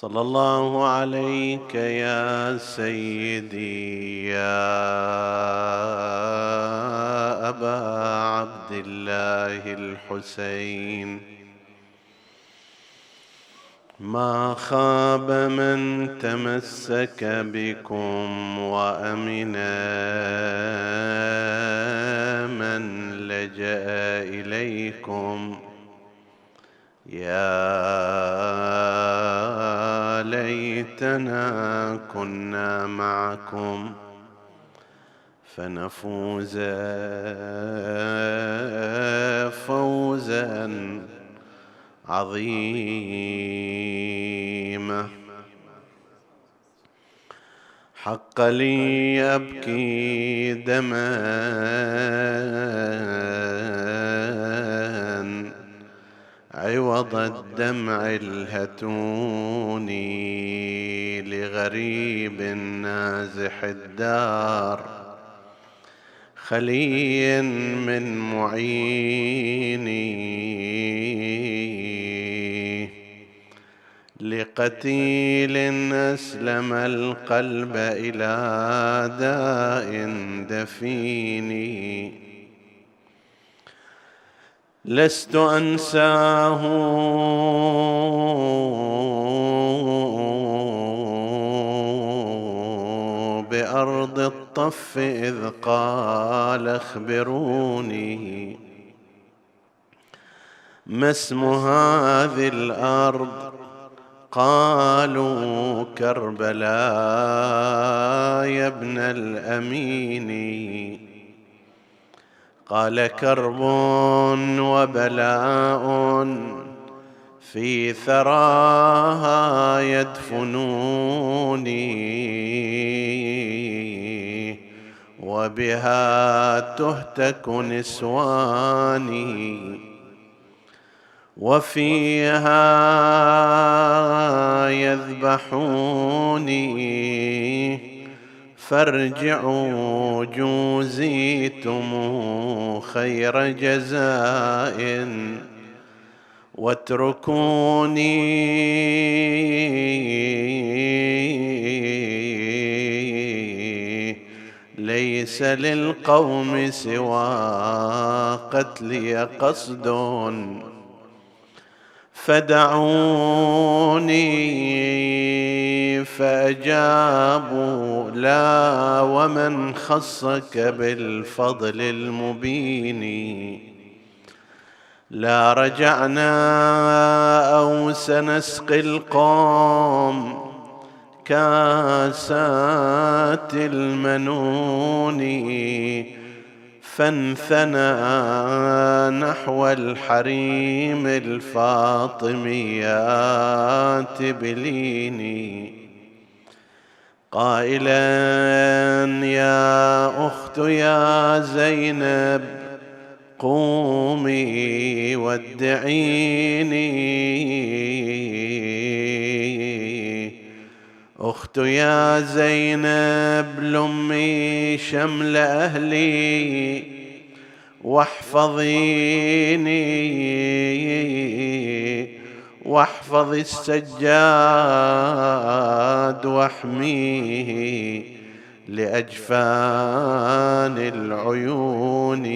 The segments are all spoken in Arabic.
صلى الله عليك يا سيدي يا أبا عبد الله الحسين. ما خاب من تمسك بكم وأمن من لجأ إليكم. يا ليتنا كنا معكم فنفوز فوزا عظيما. حق لي أبكي دما عوض الدمع الهتوني لغريب نازح الدار خلي من معيني لقتيل أسلم القلب إلى داء دفيني لست أنساه. بأرض الطف إذ قال اخبروني. ما اسم هذه الأرض؟ قالوا كربلاء يا ابن الأمين. قال كرب وبلاء في ثراها يدفنوني وبها تهتك نسواني وفيها يذبحوني فارجعوا جوزيتم خير جزاء واتركوني ليس للقوم سوى قتلي قصد فدعوني فأجابوا لا ومن خصك بالفضل المبين. لا رجعنا أو سنسقي القوم كاسات المنون. فانثنى نحو الحريم الفاطميات بليني. قائلا يا أخت يا زينب قومي ودعيني. أخت يا زينب لأمي شمل أهلي واحفظيني واحفظي السجاد واحميه لأجفان العيون.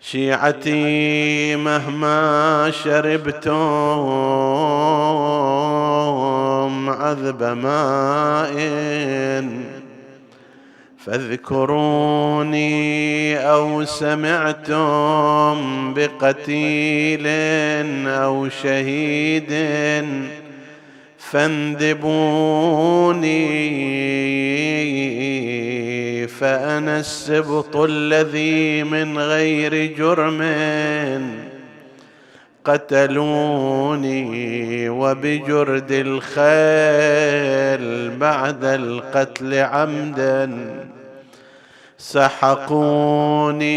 شيعتي مهما شربتم عذب ماء. فاذكروني أو سمعتم بقتيل أو شهيد فاندبوني فأنا السبط الذي من غير جرم. قتلوني وبجرد الخيل بعد القتل عمدا. سحقوني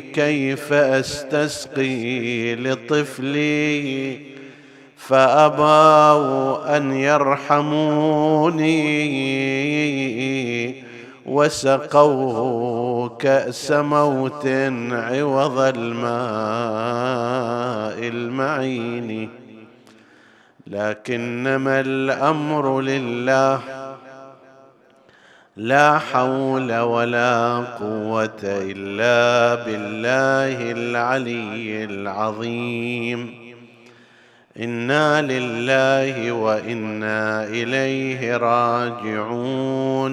كيف أستسقي لطفلي فأبوا أن يرحموني. وسقوه كأس موت عوض الماء المعين. لكنما الأمر لله لا حول ولا قوة إلا بالله العلي العظيم. إنا لله وإنا إليه راجعون.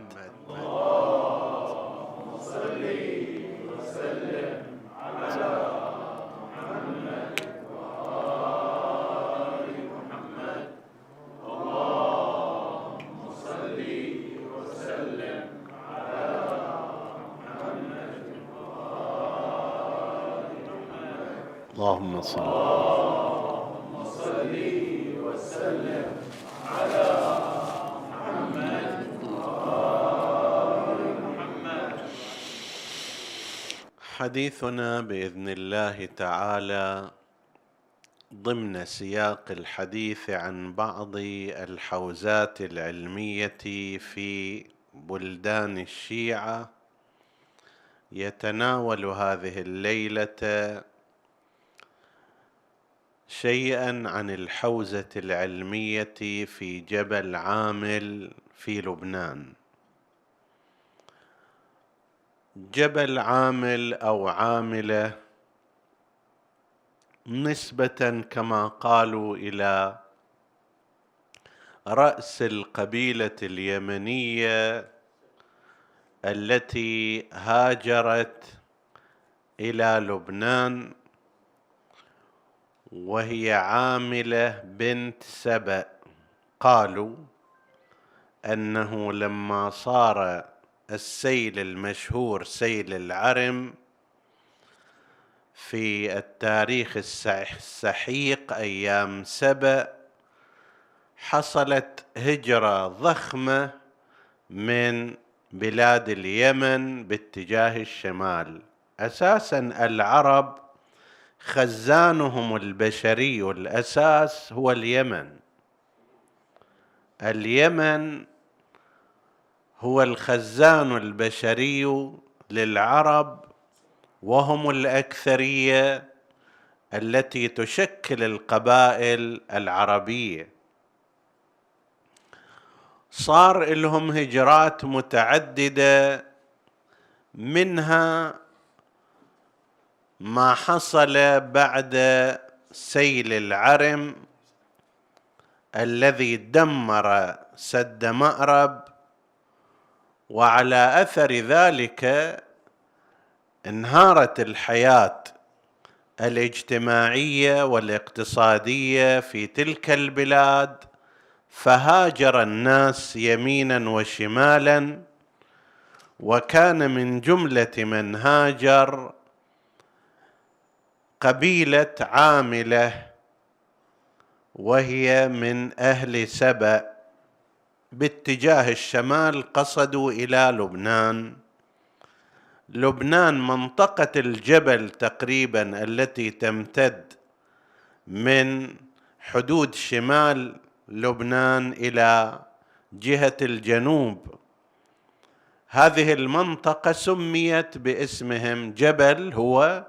اللهم صل اللهم صل وسلم على محمد محمد حديثنا بإذن الله تعالى ضمن سياق الحديث عن بعض الحوزات العلمية في بلدان الشيعة. يتناول هذه الليلة شيئا عن الحوزة العلمية في جبل عامل في لبنان. جبل عامل أو عاملة نسبة كما قالوا إلى رأس القبيلة اليمنية التي هاجرت إلى لبنان وهي عاملة بنت سبأ. قالوا أنه لما صار السيل المشهور سيل العرم في التاريخ السحيق أيام سبأ حصلت هجرة ضخمة من بلاد اليمن باتجاه الشمال. أساسا العرب خزانهم البشري الأساس هو اليمن. اليمن هو الخزان البشري للعرب وهم الأكثرية التي تشكل القبائل العربية. صار لهم هجرات متعددة منها ما حصل بعد سيل العرم الذي دمر سد مأرب وعلى أثر ذلك انهارت الحياة الاجتماعية والاقتصادية في تلك البلاد. فهاجر الناس يمينا وشمالا وكان من جملة من هاجر قبيلة عاملة وهي من أهل سبأ باتجاه الشمال قصدوا إلى لبنان. لبنان منطقة الجبل تقريبا التي تمتد من حدود شمال لبنان إلى جهة الجنوب. هذه المنطقة سميت باسمهم جبل هو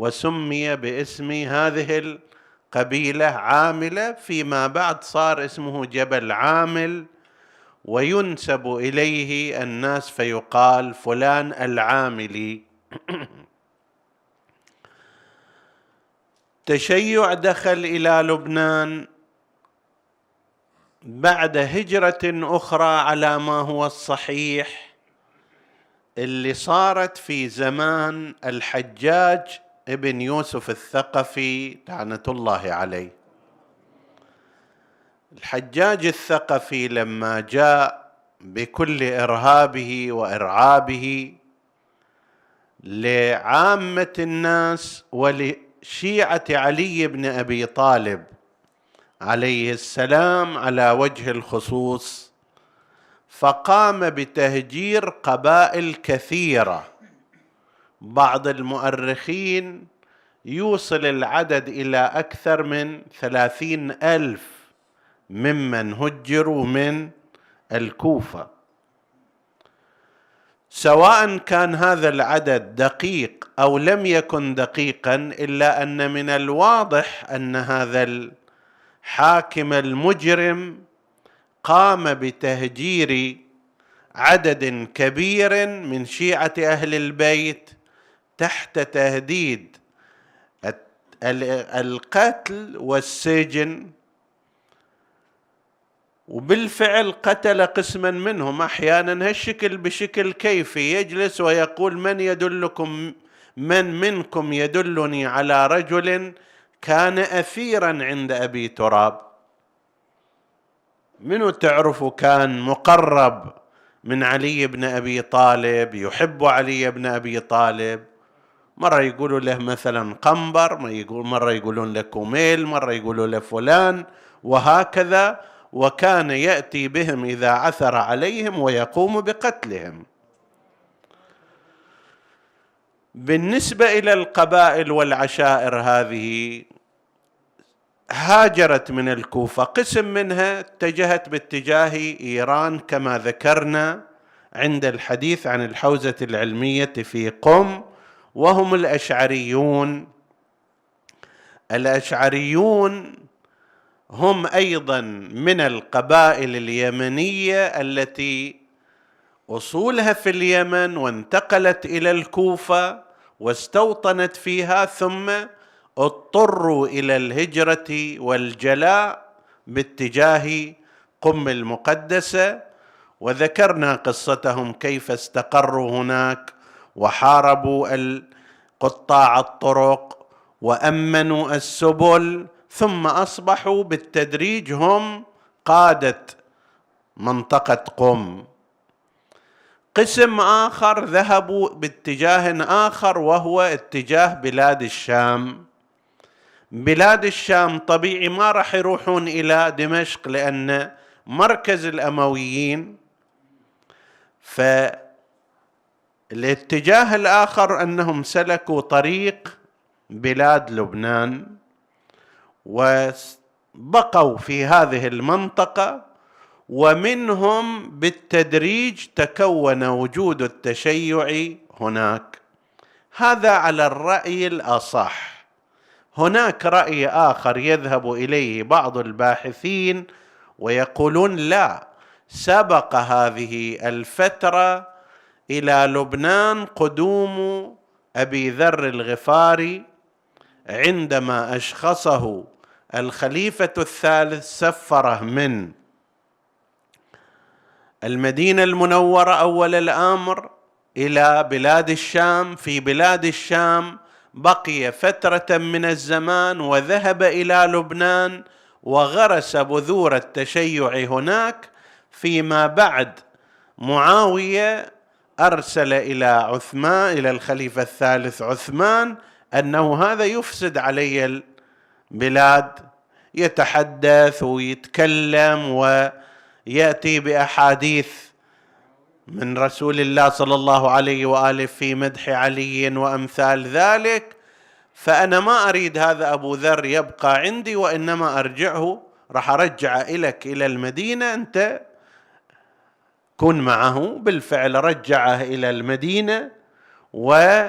وسمي باسم هذه القبيلة عاملة فيما بعد صار اسمه جبل عامل وينسب إليه الناس فيقال فلان العاملي. تشيع دخل إلى لبنان بعد هجرة أخرى على ما هو الصحيح اللي صارت في زمان الحجاج ابن يوسف الثقفي لعنة الله عليه. الحجاج الثقفي لما جاء بكل إرهابه وإرعابه لعامة الناس ولشيعة علي بن أبي طالب عليه السلام على وجه الخصوص فقام بتهجير قبائل كثيرة. بعض المؤرخين يوصل العدد إلى أكثر من ثلاثين ألف ممن هجروا من الكوفة. سواء كان هذا العدد دقيق أو لم يكن دقيقا إلا أن من الواضح أن هذا الحاكم المجرم قام بتهجير عدد كبير من شيعة أهل البيت تحت تهديد القتل والسجن. وبالفعل قتل قسما منهم. أحيانا هالشكل بشكل كيفي يجلس ويقول من يدلكم من منكم يدلني على رجل كان اثيرا عند أبي تراب. منو تعرفوا كان مقرب من علي بن أبي طالب يحب علي بن أبي طالب؟ مرة يقولوا له مثلا قنبر مرة يقولون له كوميل مرة يقولوا له فلان وهكذا وكان يأتي بهم إذا عثر عليهم ويقوم بقتلهم. بالنسبة إلى القبائل والعشائر هذه هاجرت من الكوفة قسم منها اتجهت باتجاه إيران كما ذكرنا عند الحديث عن الحوزة العلمية في قم وهم الأشعريون. الأشعريون هم أيضا من القبائل اليمنية التي أصولها في اليمن وانتقلت إلى الكوفة واستوطنت فيها ثم اضطروا إلى الهجرة والجلاء باتجاه قم المقدسة. وذكرنا قصتهم كيف استقروا هناك. وحاربوا قطاع الطرق وأمنوا السبل ثم أصبحوا بالتدريج هم قادة منطقة قم. قسم آخر ذهبوا باتجاه آخر وهو اتجاه بلاد الشام. بلاد الشام طبيعي ما راح يروحون إلى دمشق لأن مركز الأمويين فالاتجاه الآخر أنهم سلكوا طريق بلاد لبنان وبقوا في هذه المنطقة ومنهم بالتدريج تكون وجود التشيع هناك. هذا على الرأي الأصح. هناك رأي آخر يذهب إليه بعض الباحثين ويقولون لا سبق هذه الفترة إلى لبنان قدوم أبي ذر الغفاري عندما أشخصه الخليفة الثالث سفره من. المدينة المنورة أول الأمر إلى بلاد الشام في بلاد الشام بقي فترة من الزمان وذهب إلى لبنان وغرس بذور التشيع هناك فيما بعد معاوية أرسل إلى عثمان إلى الخليفة الثالث عثمان أنه هذا يفسد علي البلاد يتحدث ويتكلم ويأتي بأحاديث من رسول الله صلى الله عليه وآله في مدح علي وأمثال ذلك. فأنا ما أريد هذا أبو ذر يبقى عندي وإنما أرجعه راح ارجعه الك إلى المدينة أنت كن معه بالفعل رجعه إلى المدينة و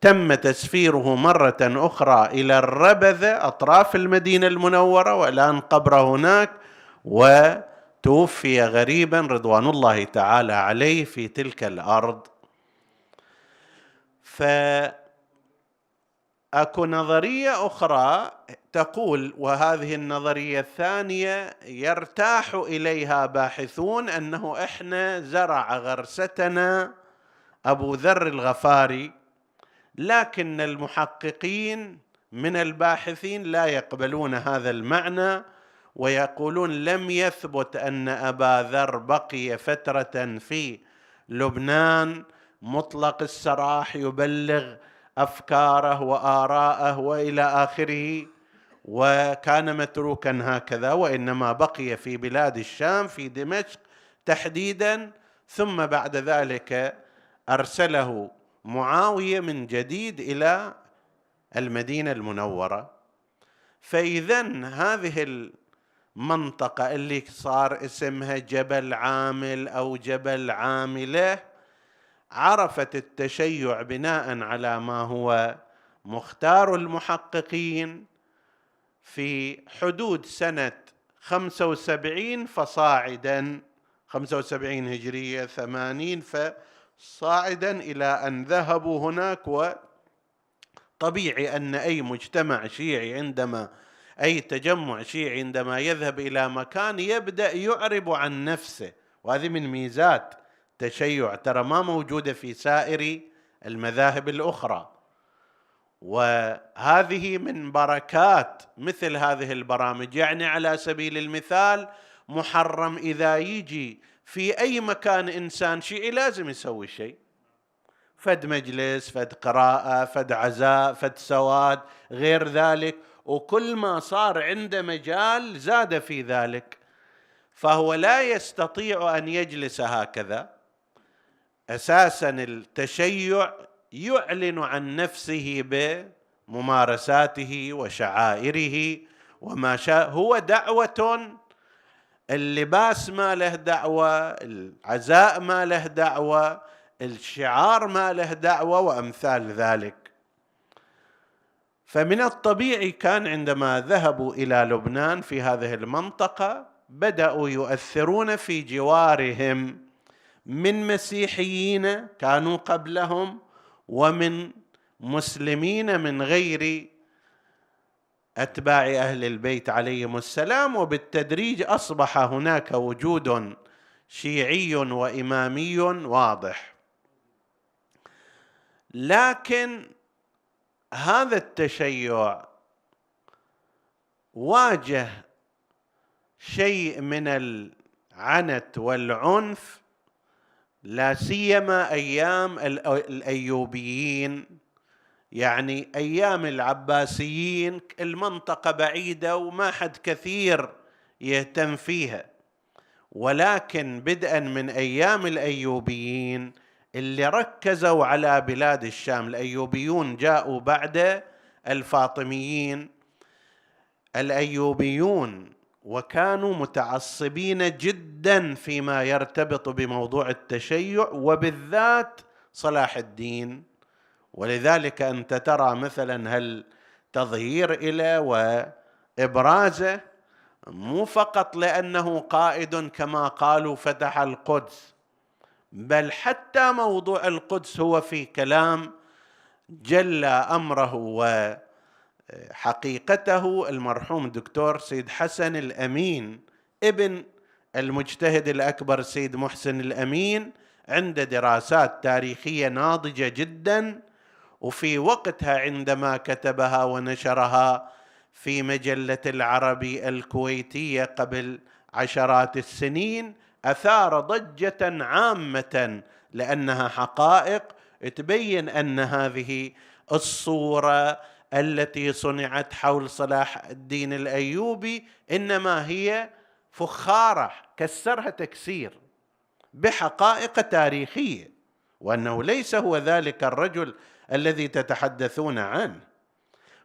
تم تسفيره مرة أخرى إلى الربذه أطراف المدينة المنورة والآن قبره هناك وتوفي غريبا رضوان الله تعالى عليه في تلك الأرض. ف أكو نظرية أخرى تقول وهذه النظرية الثانية يرتاح إليها باحثون أنه إحنا زرع غرستنا أبو ذر الغفاري لكن المحققين من الباحثين لا يقبلون هذا المعنى ويقولون لم يثبت أن أبا ذر بقي فترة في لبنان. مطلق السراح يبلغ أفكاره وآراءه وإلى آخره وكان متروكا هكذا وإنما بقي في بلاد الشام في دمشق تحديدا. ثم بعد ذلك أرسله معاوية من جديد إلى المدينة المنورة. فاذا هذه المنطقة اللي صار اسمها جبل عامل أو جبل عاملة عرفت التشيع بناء على ما هو مختار المحققين في حدود سنة خمسة وسبعين فصاعدا خمسة وسبعين هجرية ثمانين فصاعدا إلى أن ذهبوا هناك. وطبيعي أن أي مجتمع شيعي عندما أي تجمع شيعي عندما يذهب إلى مكان يبدأ يعرب عن نفسه. وهذه من ميزات تشيع ترى ما موجودة في سائر المذاهب الأخرى. وهذه من بركات مثل هذه البرامج. يعني على سبيل المثال محرم إذا يجي في أي مكان إنسان شيعي لازم يسوي شيء. فد مجلس فد قراءة فد عزاء فد سواد غير ذلك. وكل ما صار عنده مجال زاد في ذلك. فهو لا يستطيع أن يجلس هكذا. أساسا التشيع يعلن عن نفسه بممارساته وشعائره وما شاء هو دعوة اللباس ما له دعوة العزاء ما له دعوة الشعار ما له دعوة وأمثال ذلك. فمن الطبيعي كان عندما ذهبوا إلى لبنان في هذه المنطقة بدأوا يؤثرون في جوارهم من مسيحيين كانوا قبلهم ومن مسلمين من غير أتباع أهل البيت عليهم السلام وبالتدريج أصبح هناك وجود شيعي وإمامي واضح. لكن هذا التشيع واجه شيء من العنت والعنف لا سيما أيام الأيوبيين يعني أيام العباسيين المنطقة بعيدة وما حد كثير يهتم فيها. ولكن بدءا من أيام الأيوبيين اللي ركزوا على بلاد الشام الأيوبيون جاءوا بعد الفاطميين. الأيوبيون وكانوا متعصبين جدا فيما يرتبط بموضوع التشيع وبالذات صلاح الدين. ولذلك أنت ترى مثلا هالتظهير إلى وابرازه مو فقط لأنه قائد كما قالوا فتح القدس بل حتى موضوع القدس هو في كلام جلى أمره و حقيقته المرحوم الدكتور سيد حسن الأمين ابن المجتهد الأكبر سيد محسن الأمين عنده دراسات تاريخية ناضجة جدا وفي وقتها عندما كتبها ونشرها في مجلة العربي الكويتية قبل عشرات السنين أثار ضجة عامة لأنها حقائق تبين أن هذه الصورة التي صنعت حول صلاح الدين الأيوبي إنما هي فخارة كسرها تكسير بحقائق تاريخية وأنه ليس هو ذلك الرجل الذي تتحدثون عنه.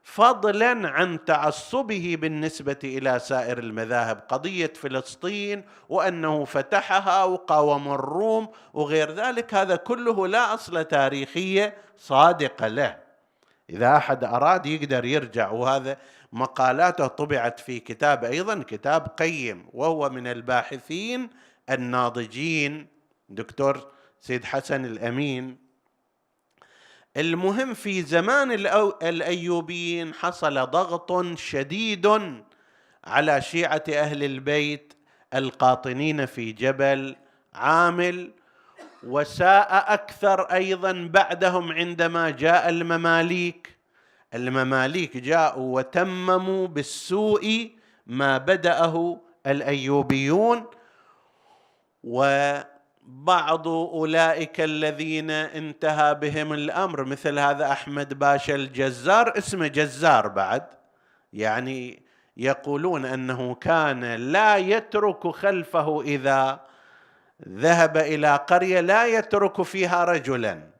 فضلا عن تعصبه بالنسبة إلى سائر المذاهب قضية فلسطين وأنه فتحها وقاوم الروم وغير ذلك هذا كله لا أصل تاريخية صادقة له. إذا أحد أراد يقدر يرجع وهذا مقالاته طبعت في كتاب أيضا كتاب قيم وهو من الباحثين الناضجين. دكتور سيد حسن الأمين. المهم في زمان الأيوبيين حصل ضغط شديد على شيعة أهل البيت القاطنين في جبل عامل وساء أكثر أيضا بعدهم عندما جاء المماليك. المماليك جاءوا وتمموا بالسوء ما بدأه الأيوبيون وبعض أولئك الذين انتهى بهم الأمر مثل هذا أحمد باشا الجزار اسمه جزار بعد. يعني يقولون أنه كان لا يترك خلفه إذا ذهب إلى قرية لا يترك فيها رجلا.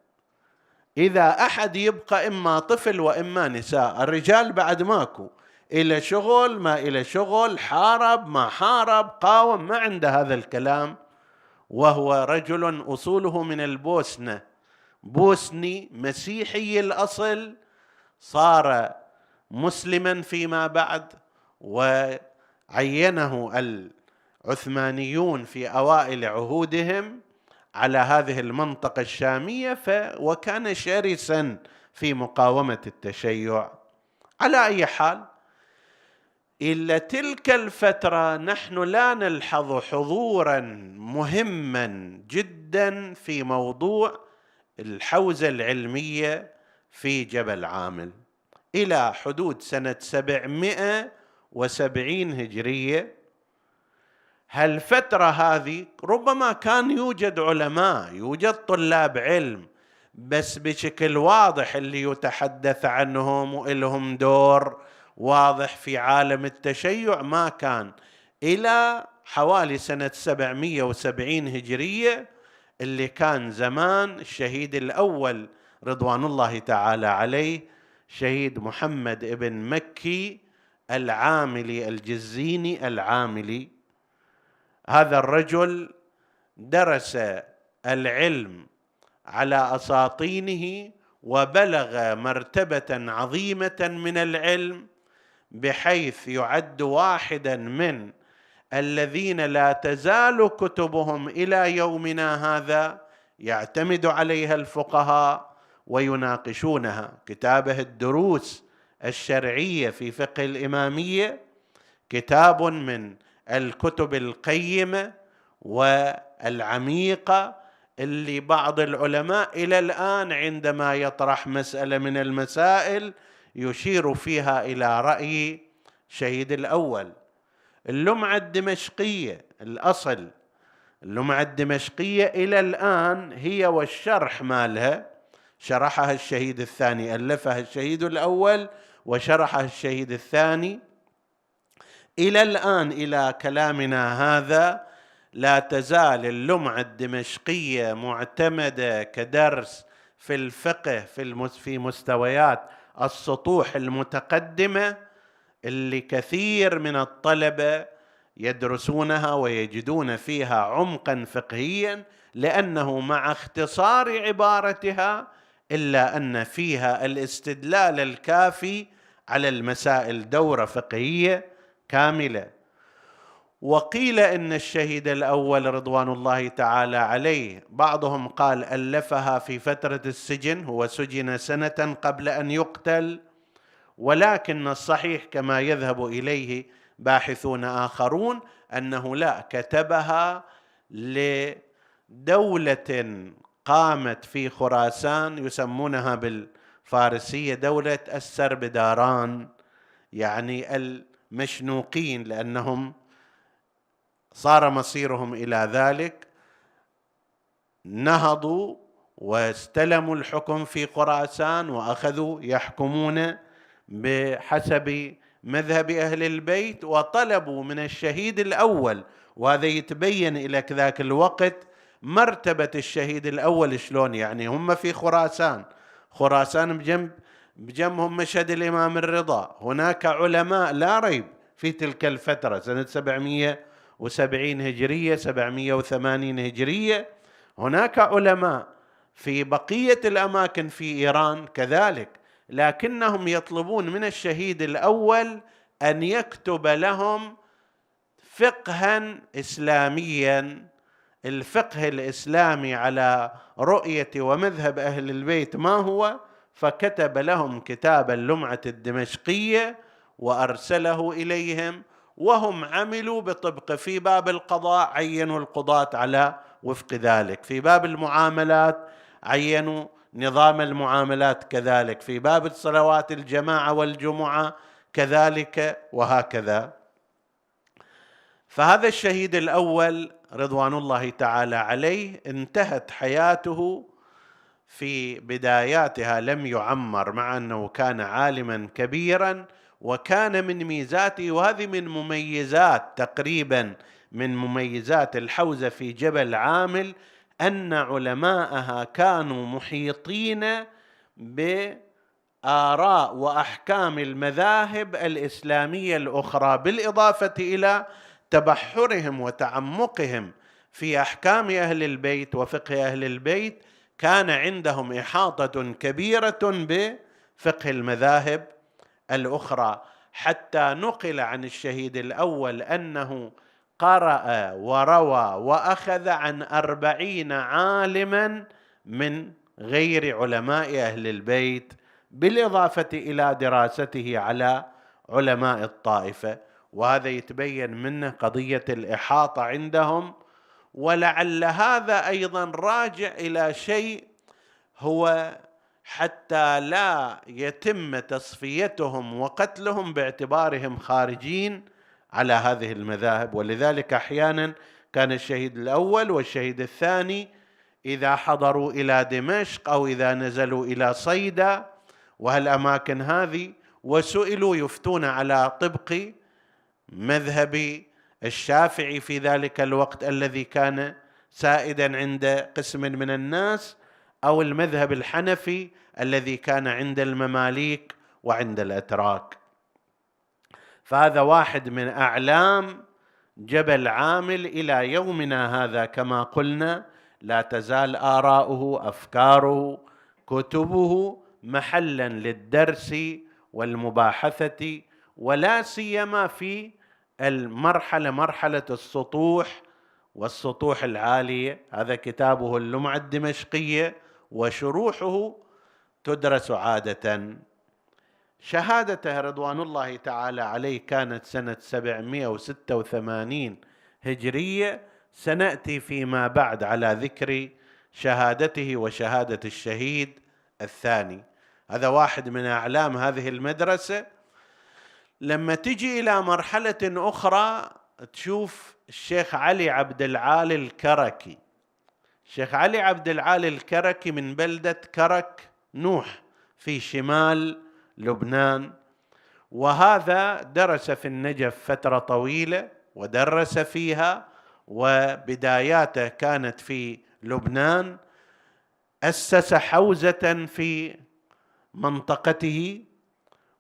إذا أحد يبقى إما طفل وإما نساء. الرجال بعد ماكو. إلى شغل ما إلى شغل حارب ما حارب قاوم ما عنده هذا الكلام. وهو رجل أصوله من البوسنة. بوسني مسيحي الأصل. صار مسلما فيما بعد. وعينه العثمانيون في أوائل عهودهم على هذه المنطقة الشامية ف وكان شرسا في مقاومة التشيع. على أي حال إلا تلك الفترة نحن لا نلحظ حضورا مهما جدا في موضوع الحوزة العلمية في جبل عامل. إلى حدود سنة 770 هجرية هالفترة هذه ربما كان يوجد علماء يوجد طلاب علم بس بشكل واضح اللي يتحدث عنهم ولهم دور واضح في عالم التشيع ما كان. إلى حوالي سنة 770 هجرية اللي كان زمان الشهيد الأول رضوان الله تعالى عليه شهيد محمد ابن مكي العاملي الجزيني العاملي. هذا الرجل درس العلم على أساطينه وبلغ مرتبة عظيمة من العلم بحيث يعد واحدا من الذين لا تزال كتبهم إلى يومنا هذا يعتمد عليها الفقهاء ويناقشونها. كتابه الدروس الشرعية في فقه الإمامية كتاب من الكتب القيمة والعميقة اللي بعض العلماء إلى الآن عندما يطرح مسألة من المسائل يشير فيها إلى رأي شهيد الأول. اللمعة الدمشقية الأصل. اللمعة الدمشقية إلى الآن هي والشرح مالها. شرحها الشهيد الثاني ألفها الشهيد الأول وشرحها الشهيد الثاني. إلى الآن إلى كلامنا هذا لا تزال اللمعه الدمشقية معتمدة كدرس في الفقه في في مستويات السطوح المتقدمة اللي كثير من الطلبة يدرسونها ويجدون فيها عمقا فقهيا لأنه مع اختصار عبارتها إلا أن فيها الاستدلال الكافي على المسائل دورة فقهية كاملة. وقيل إن الشهيد الأول رضوان الله تعالى عليه. بعضهم قال ألفها في فترة السجن هو سجن سنة قبل أن يقتل. ولكن الصحيح كما يذهب إليه باحثون آخرون أنه لا كتبها لدولة قامت في خراسان يسمونها بالفارسية دولة السربداران يعني مشنوقين لأنهم صار مصيرهم إلى ذلك نهضوا واستلموا الحكم في خراسان وأخذوا يحكمون بحسب مذهب أهل البيت وطلبوا من الشهيد الأول. وهذا يتبين إلى ذاك الوقت مرتبة الشهيد الأول شلون؟ يعني هم في خراسان خراسان بجنب بجنبهم مشهد الإمام الرضا. هناك علماء لا ريب في تلك الفترة سنة 770 هجرية 780 هجرية. هناك علماء في بقية الأماكن في إيران كذلك لكنهم يطلبون من الشهيد الأول أن يكتب لهم فقها إسلاميا. الفقه الإسلامي على رؤية ومذهب أهل البيت ما هو؟ فكتب لهم كتاب اللمعة الدمشقية وأرسله إليهم وهم عملوا بطبق في باب القضاء عينوا القضاة على وفق ذلك. في باب المعاملات عينوا نظام المعاملات كذلك. في باب الصلوات الجماعة والجمعة كذلك وهكذا. فهذا الشهيد الأول رضوان الله تعالى عليه انتهت حياته في بداياتها لم يعمر مع أنه كان عالما كبيرا وكان من ميزاته وهذه من مميزات تقريبا من مميزات الحوزة في جبل عامل أن علماءها كانوا محيطين بآراء وأحكام المذاهب الإسلامية الأخرى بالإضافة إلى تبحرهم وتعمقهم في أحكام أهل البيت وفقه أهل البيت كان عندهم إحاطة كبيرة بفقه المذاهب الأخرى. حتى نقل عن الشهيد الأول أنه قرأ وروى وأخذ عن أربعين عالما من غير علماء أهل البيت بالإضافة إلى دراسته على علماء الطائفة. وهذا يتبين منه قضية الإحاطة عندهم ولعل هذا أيضا راجع إلى شيء هو حتى لا يتم تصفيتهم وقتلهم باعتبارهم خارجين على هذه المذاهب. ولذلك أحيانا كان الشهيد الأول والشهيد الثاني إذا حضروا إلى دمشق أو إذا نزلوا إلى صيدا وهالأماكن هذه وسئلوا يفتون على طبق مذهب الشافعي في ذلك الوقت الذي كان سائدا عند قسم من الناس أو المذهب الحنفي الذي كان عند المماليك وعند الأتراك. فهذا واحد من أعلام جبل عامل إلى يومنا هذا كما قلنا لا تزال آراؤه أفكاره كتبه محلا للدرس والمباحثة ولا سيما في المرحلة مرحلة السطوح والسطوح العالية. هذا كتابه اللمعه الدمشقية وشروحه تدرس عادة. شهادته رضوان الله تعالى عليه كانت سنة 786 هجرية. سنأتي فيما بعد على ذكر شهادته وشهادة الشهيد الثاني. هذا واحد من أعلام هذه المدرسة. لما تجي إلى مرحلة أخرى تشوف الشيخ علي عبد العالي الكركي. الشيخ علي عبد العالي الكركي من بلدة كرك نوح في شمال لبنان. وهذا درس في النجف فترة طويلة ودرس فيها وبداياته كانت في لبنان. أسس حوزة في منطقته.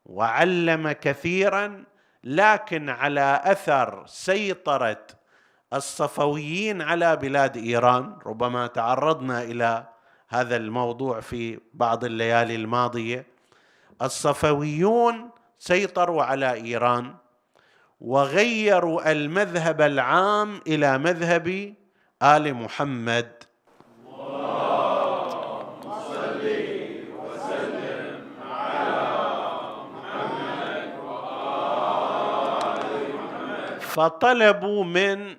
وعلم كثيرا لكن على أثر سيطرة الصفويين على بلاد إيران. ربما تعرضنا إلى هذا الموضوع في بعض الليالي الماضية. الصفويون سيطروا على إيران وغيروا المذهب العام إلى مذهب آل محمد. فطلبوا من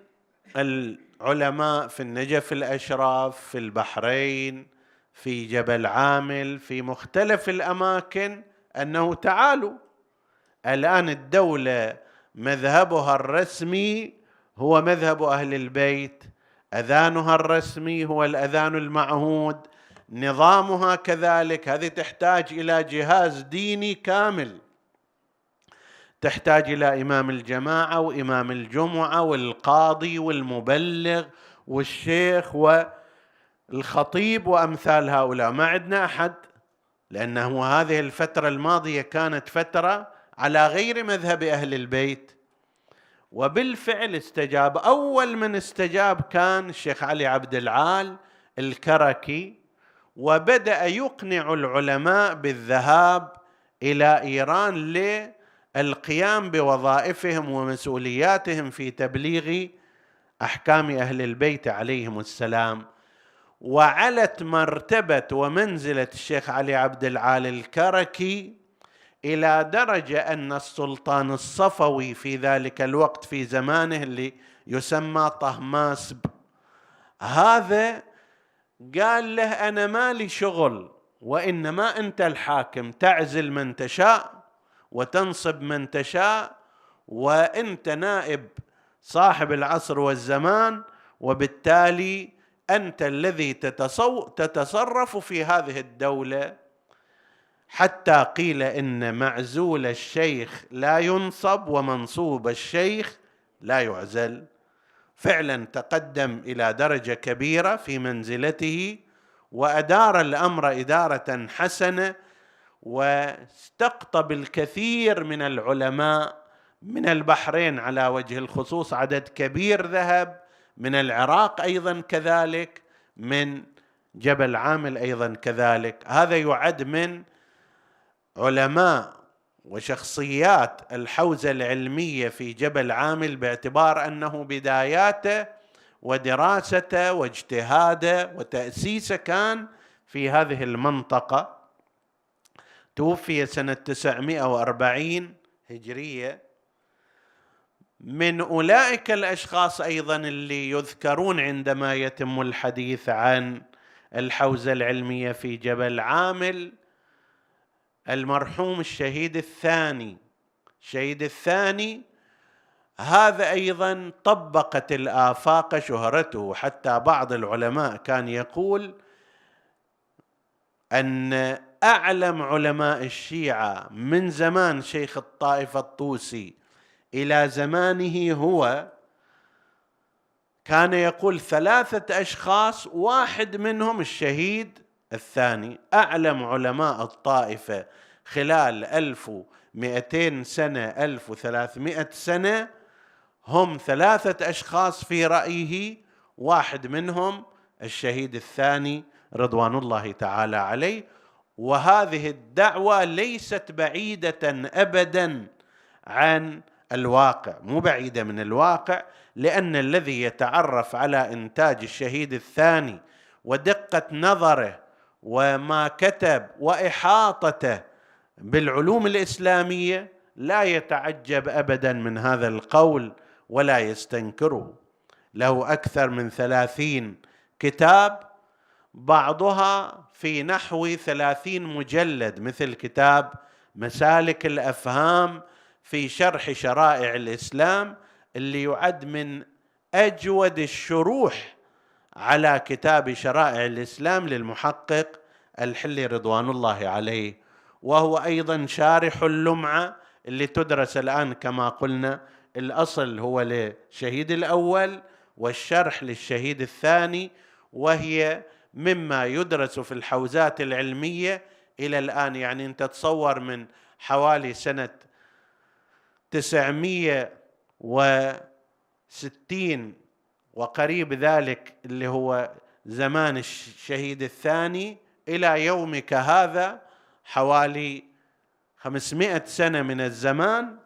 العلماء في النجف الأشراف في البحرين في جبل عامل في مختلف الأماكن أنه تعالوا. الآن الدولة مذهبها الرسمي هو مذهب أهل البيت أذانها الرسمي هو الأذان المعهود نظامها كذلك هذه تحتاج إلى جهاز ديني كامل. تحتاج إلى إمام الجماعة وإمام الجمعة والقاضي والمبلغ والشيخ والخطيب وأمثال هؤلاء. ما عندنا أحد؟ لأنه هذه الفترة الماضية كانت فترة على غير مذهب أهل البيت. وبالفعل استجاب أول من استجاب كان الشيخ علي عبد العال الكركي وبدأ يقنع العلماء بالذهاب إلى إيران للقيام بوظائفهم ومسؤولياتهم في تبليغ أحكام أهل البيت عليهم السلام. وعلت مرتبة ومنزلة الشيخ علي عبد العال الكركي إلى درجة أن السلطان الصفوي في ذلك الوقت في زمانه اللي يسمى طهماسب. هذا قال له أنا مالي شغل وإنما أنت الحاكم تعزل من تشاء. وتنصب من تشاء وانت نائب صاحب العصر والزمان وبالتالي أنت الذي تتصرف في هذه الدولة. حتى قيل إن معزول الشيخ لا ينصب ومنصوب الشيخ لا يعزل. فعلا تقدم إلى درجة كبيرة في منزلته وأدار الأمر إدارة حسنة واستقطب الكثير من العلماء من البحرين على وجه الخصوص عدد كبير ذهب من العراق أيضا كذلك من جبل عامل أيضا كذلك. هذا يعد من علماء وشخصيات الحوزة العلمية في جبل عامل باعتبار أنه بداياته ودراسته واجتهاده وتأسيسه كان في هذه المنطقة. توفي سنة 940 هجرية. من أولئك الأشخاص أيضا اللي يذكرون عندما يتم الحديث عن الحوزة العلمية في جبل عامل المرحوم الشهيد الثاني. الشهيد الثاني هذا أيضا طبقت الآفاق شهرته. حتى بعض العلماء كان يقول أن أعلم علماء الشيعة من زمان شيخ الطائفه الطوسي إلى زمانه هو كان يقول ثلاثة أشخاص واحد منهم الشهيد الثاني. أعلم علماء الطائفة خلال 1200 سنة 1300 سنة هم ثلاثة أشخاص في رأيه. واحد منهم الشهيد الثاني رضوان الله تعالى عليه. وهذه الدعوة ليست بعيدة أبدا عن الواقع مو بعيدة من الواقع لأن الذي يتعرف على إنتاج الشهيد الثاني ودقة نظره وما كتب وإحاطته بالعلوم الإسلامية لا يتعجب ابدا من هذا القول ولا يستنكره. له أكثر من ثلاثين كتاب بعضها في نحو ثلاثين مجلد مثل كتاب مسالك الأفهام في شرح شرائع الإسلام اللي يعد من أجود الشروح على كتاب شرائع الإسلام للمحقق الحلي رضوان الله عليه. وهو أيضا شارح اللمعة اللي تدرس الآن كما قلنا الأصل هو للشهيد الأول والشرح للشهيد الثاني وهي مما يدرس في الحوزات العلمية إلى الآن. يعني أنت تصور من حوالي سنة 960 وقريب ذلك اللي هو زمان الشهيد الثاني إلى يومك هذا حوالي خمسمائة سنة من الزمان.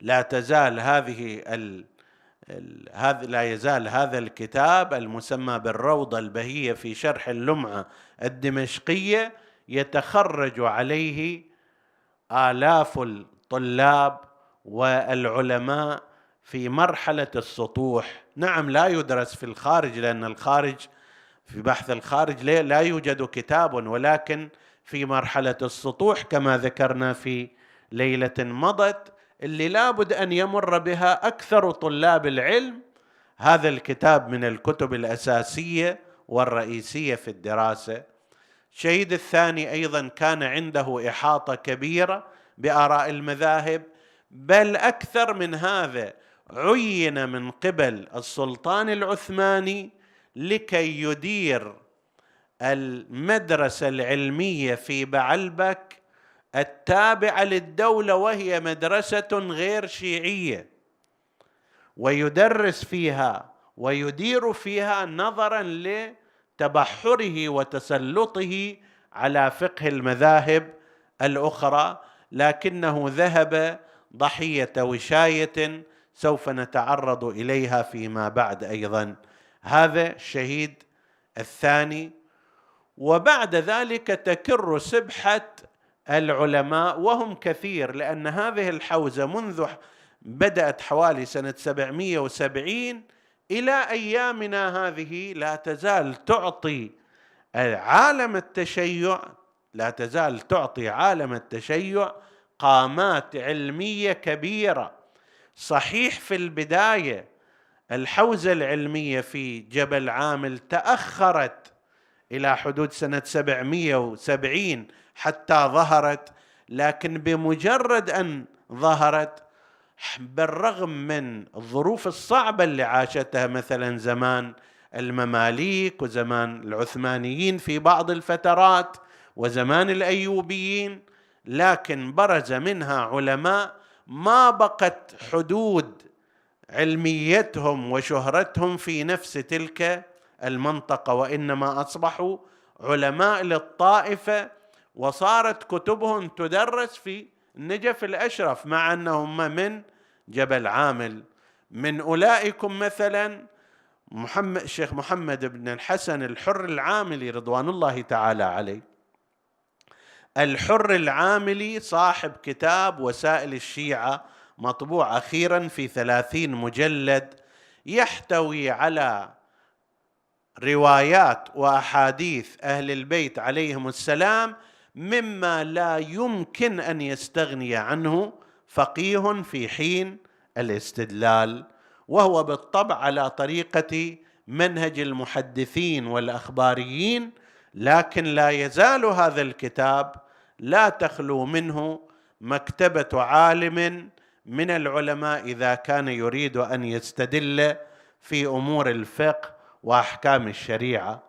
لا تزال هذه ال هذا لا يزال هذا الكتاب المسمى بالروضة البهية في شرح اللمعة الدمشقية يتخرج عليه آلاف الطلاب والعلماء في مرحلة السطوح. نعم لا يدرس في الخارج لأن الخارج في بحث الخارج لا يوجد كتاب ولكن في مرحلة السطوح كما ذكرنا في ليلة مضت اللي لابد أن يمر بها أكثر طلاب العلم هذا الكتاب من الكتب الأساسية والرئيسية في الدراسة. الشهيد الثاني أيضا كان عنده إحاطة كبيرة بآراء المذاهب بل أكثر من هذا عين من قبل السلطان العثماني لكي يدير المدرسة العلمية في بعلبك التابعة للدولة وهي مدرسة غير شيعية. ويدرس فيها ويدير فيها نظرا لتبحره وتسلطه على فقه المذاهب الأخرى لكنه ذهب ضحية وشاية سوف نتعرض إليها فيما بعد أيضا. هذا الشهيد الثاني. وبعد ذلك تكر سبحة العلماء وهم كثير لأن هذه الحوزة منذ بدأت حوالي سنة 770 إلى أيامنا هذه لا تزال تعطي عالم التشيع لا تزال تعطي عالم التشيع قامات علمية كبيرة. صحيح في البداية الحوزة العلمية في جبل عامل تأخرت إلى حدود سنة 770 حتى ظهرت لكن بمجرد أن ظهرت بالرغم من الظروف الصعبة اللي عاشتها مثلا زمان المماليك وزمان العثمانيين في بعض الفترات وزمان الأيوبيين لكن برز منها علماء ما بقت حدود علميتهم وشهرتهم في نفس تلك المنطقة وإنما أصبحوا علماء للطائفة وصارت كتبهم تدرس في النجف الأشرف مع أنهم من جبل عامل. من أولئكم مثلا محمد الشيخ محمد بن الحسن الحر العاملي رضوان الله تعالى عليه. الحر العاملي صاحب كتاب وسائل الشيعة مطبوع أخيرا في ثلاثين مجلد يحتوي على روايات وأحاديث أهل البيت عليهم السلام مما لا يمكن أن يستغني عنه فقيه في حين الاستدلال وهو بالطبع على طريقة منهج المحدثين والأخباريين لكن لا يزال هذا الكتاب لا تخلو منه مكتبة عالم من العلماء إذا كان يريد أن يستدل في أمور الفقه وأحكام الشريعة.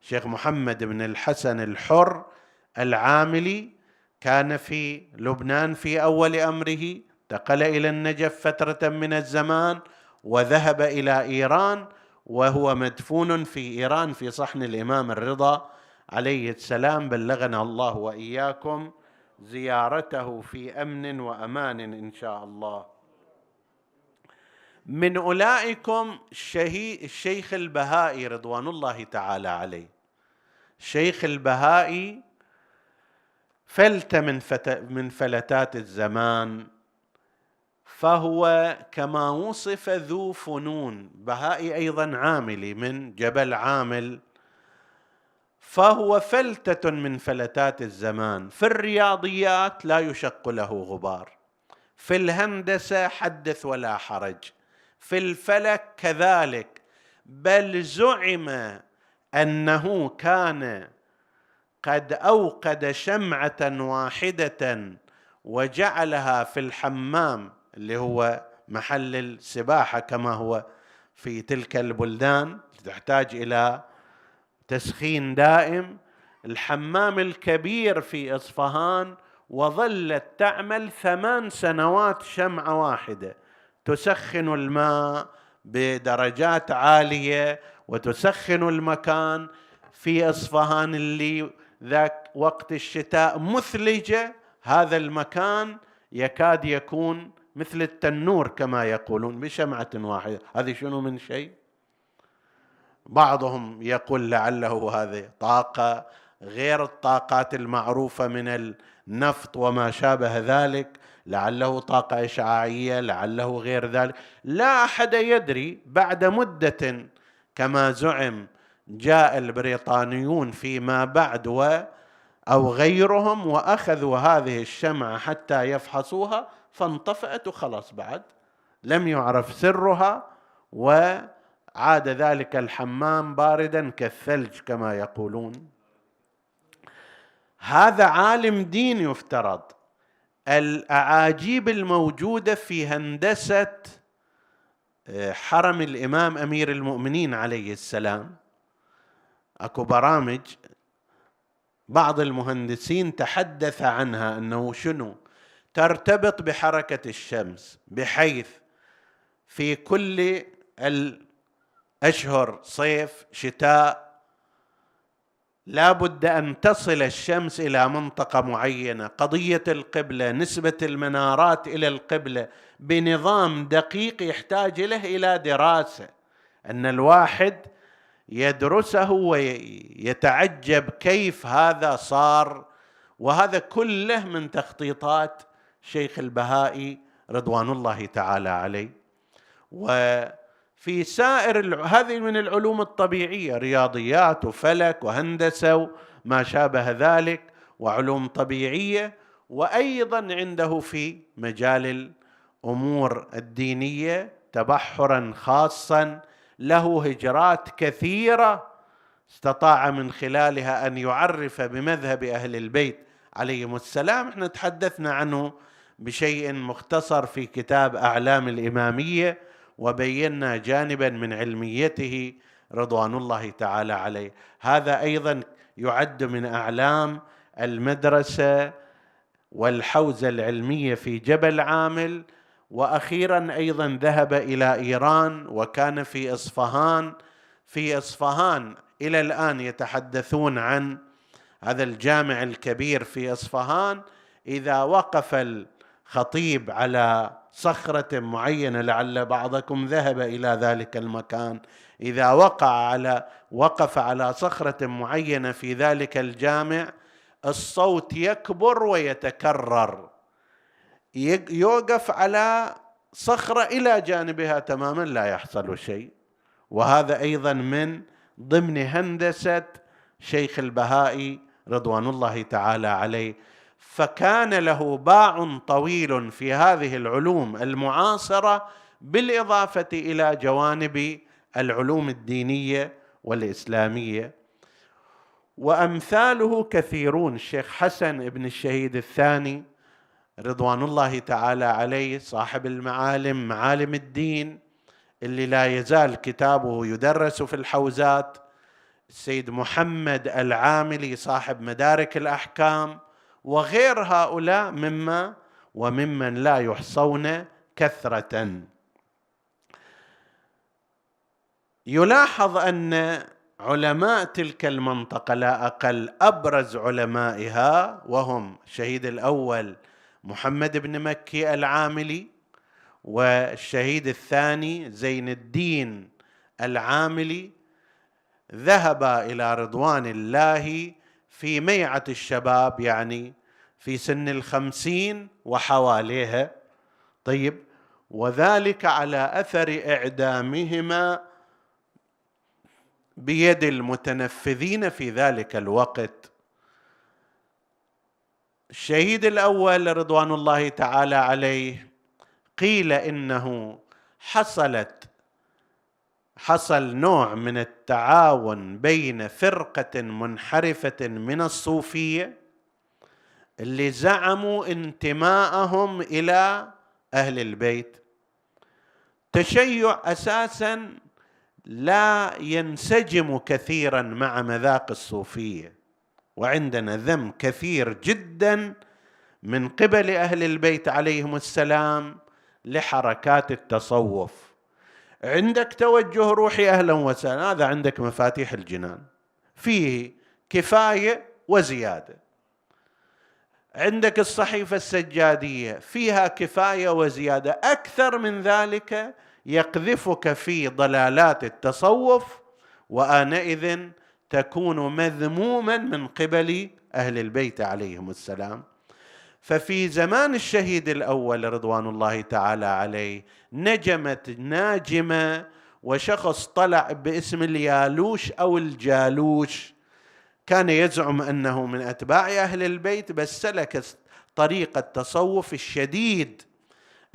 شيخ محمد بن الحسن الحر العاملي كان في لبنان في أول أمره انتقل إلى النجف فترة من الزمان وذهب إلى إيران وهو مدفون في إيران في صحن الإمام الرضا عليه السلام. بلغنا الله وإياكم زيارته في أمن وأمان إن شاء الله. من أولئكم الشيخ البهائي رضوان الله تعالى عليه. الشيخ البهائي فلت من من فلتات الزمان فهو كما وصف ذو فنون بهائي أيضا عاملي من جبل عامل فهو فلتة من فلتات الزمان. في الرياضيات لا يشق له غبار. في الهندسة حدث ولا حرج. في الفلك كذلك. بل زعم أنه كان قد أوقد شمعة واحدة وجعلها في الحمام اللي هو محل السباحة كما هو في تلك البلدان تحتاج إلى تسخين دائم. الحمام الكبير في إصفهان وظلت تعمل ثمان سنوات شمعة واحدة. تسخن الماء بدرجات عالية وتسخن المكان في إصفهان اللي ذاك وقت الشتاء مثلجة هذا المكان يكاد يكون مثل التنور كما يقولون بشمعة واحدة. هذه شنو من شيء؟ بعضهم يقول لعله هذه طاقة غير الطاقات المعروفة من النفط وما شابه ذلك. لعله طاقة إشعاعية لعله غير ذلك. لا أحد يدري بعد مدة كما زعم جاء البريطانيون فيما بعد و أو غيرهم وأخذوا هذه الشمعة حتى يفحصوها فانطفأت وخلاص بعد. لم يعرف سرها وعاد ذلك الحمام باردا كالثلج كما يقولون. هذا عالم دين يفترض. الأعاجيب الموجودة في هندسة آه، حرم الإمام أمير المؤمنين عليه السلام. أكو برامج بعض المهندسين تحدث عنها أنه شنو؟ ترتبط بحركة الشمس بحيث في كل الأشهر صيف شتاء لا بد أن تصل الشمس إلى منطقة معينة. قضية القبلة نسبة المنارات إلى القبلة بنظام دقيق يحتاج له إلى دراسة. أن الواحد يدرسه ويتعجب كيف هذا صار وهذا كله من تخطيطات شيخ البهائي رضوان الله تعالى عليه. وفي سائر هذه من العلوم الطبيعية رياضيات وفلك وهندسة وما شابه ذلك وعلوم طبيعية وأيضا عنده في مجال الأمور الدينية تبحرا خاصا له هجرات كثيرة استطاع من خلالها أن يعرف بمذهب أهل البيت عليهم السلام. إحنا تحدثنا عنه بشيء مختصر في كتاب أعلام الإمامية وبينا جانبا من علميته رضوان الله تعالى عليه. هذا أيضا يعد من أعلام المدرسة والحوزة العلمية في جبل عامل وأخيرا أيضا ذهب إلى إيران وكان في إصفهان في إصفهان إلى الآن يتحدثون عن هذا الجامع الكبير في إصفهان. إذا وقف الخطيب على صخرة معينة لعل بعضكم ذهب إلى ذلك المكان. إذا وقع على وقف على صخرة معينة في ذلك الجامع الصوت يكبر ويتكرر. يوقف على صخرة إلى جانبها تماما لا يحصل شيء. وهذا أيضا من ضمن هندسة شيخ البهائي رضوان الله تعالى عليه. فكان له باع طويل في هذه العلوم المعاصرة بالإضافة إلى جوانب العلوم الدينية والإسلامية. وأمثاله كثيرون الشيخ حسن بن الشهيد الثاني رضوان الله تعالى عليه صاحب المعالم معالم الدين اللي لا يزال كتابه يدرس في الحوزات. السيد محمد العاملي صاحب مدارك الأحكام وغير هؤلاء مما وممن لا يحصون كثرة. يلاحظ أن علماء تلك المنطقة لا أقل أبرز علمائها وهم الشهيد الأول محمد بن مكي العاملي والشهيد الثاني زين الدين العاملي. ذهبا إلى رضوان الله في ميعة الشباب يعني في سن الخمسين وحواليها. طيب وذلك على أثر إعدامهما بيد المتنفذين في ذلك الوقت. الشهيد الأول رضوان الله تعالى عليه قيل إنه حصلت حصل نوع من التعاون بين فرقة منحرفة من الصوفية اللي زعموا انتماءهم إلى أهل البيت. تشيع أساسا لا ينسجم كثيرا مع مذاق الصوفية. وعندنا ذم كثير جدا من قبل أهل البيت عليهم السلام لحركات التصوف. عندك توجه روحي أهلا وسهلا. هذا عندك مفاتيح الجنان. فيه كفاية وزيادة. عندك الصحيفة السجادية. فيها كفاية وزيادة. أكثر من ذلك يقذفك في ضلالات التصوف. وآنئذ تكون مذموما من قبل أهل البيت عليهم السلام. ففي زمان الشهيد الأول رضوان الله تعالى عليه نجمت ناجمة وشخص طلع باسم اليالوش أو الجالوش. كان يزعم أنه من أتباع أهل البيت بس سلك طريق التصوف الشديد.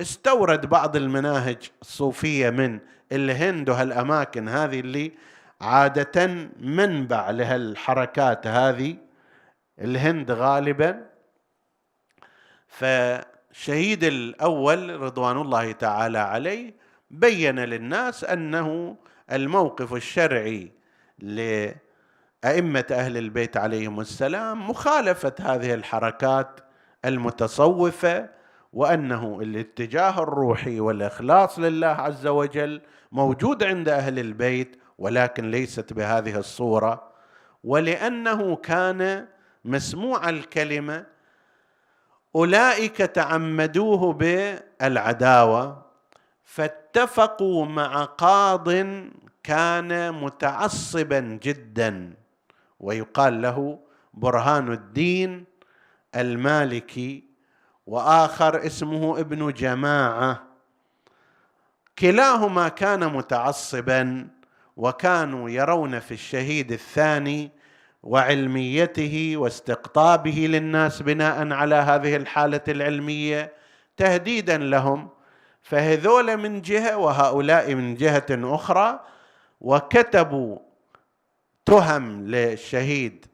استورد بعض المناهج الصوفية من الهند وهالأماكن هذه اللي عادة منبع لهالحركات هذه الهند غالبا. فشهيد الأول رضوان الله تعالى عليه بين للناس أنه الموقف الشرعي لأئمة أهل البيت عليهم السلام مخالفة هذه الحركات المتصوفة وأنه الاتجاه الروحي والإخلاص لله عز وجل موجود عند أهل البيت ولكن ليست بهذه الصورة ولأنه كان مسموع الكلمة أولئك تعمدوه بالعداوة فاتفقوا مع قاض كان متعصبا جدا ويقال له برهان الدين المالكي وآخر اسمه ابن جماعة. كلاهما كان متعصبا وكانوا يرون في الشهيد الثاني وعلميته واستقطابه للناس بناء على هذه الحالة العلمية تهديدا لهم فهذول من جهة وهؤلاء من جهة أخرى وكتبوا تهم للشهيد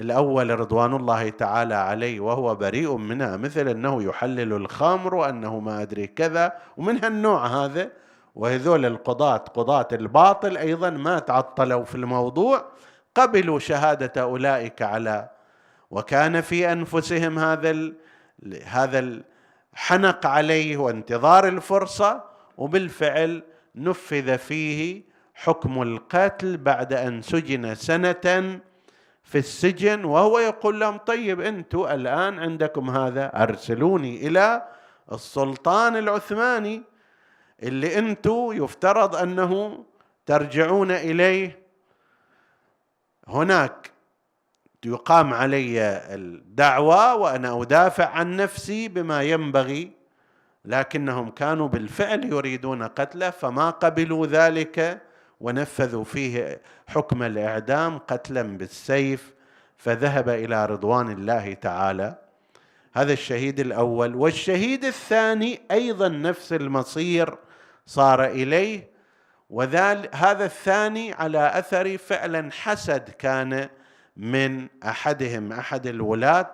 الأول رضوان الله تعالى عليه وهو بريء منها مثل أنه يحلل الخمر وأنه ما أدري كذا ومن هالنوع هذا وهذول القضاة قضاة الباطل أيضا ما تعطلوا في الموضوع قبلوا شهادة أولئك على وكان في أنفسهم هذا هذا الحنق عليه وانتظار الفرصة وبالفعل نفذ فيه حكم القتل بعد أن سجن سنة في السجن وهو يقول لهم طيب أنتم الآن عندكم هذا أرسلوني إلى السلطان العثماني اللي أنتم يفترض انه ترجعون إليه. هناك يقام علي الدعوة وأنا أدافع عن نفسي بما ينبغي لكنهم كانوا بالفعل يريدون قتله فما قبلوا ذلك ونفذوا فيه حكم الإعدام قتلا بالسيف فذهب إلى رضوان الله تعالى. هذا الشهيد الأول. والشهيد الثاني أيضا نفس المصير. صار إليه وذلك هذا الثاني على أثر فعلا حسد كان من أحدهم أحد الولاة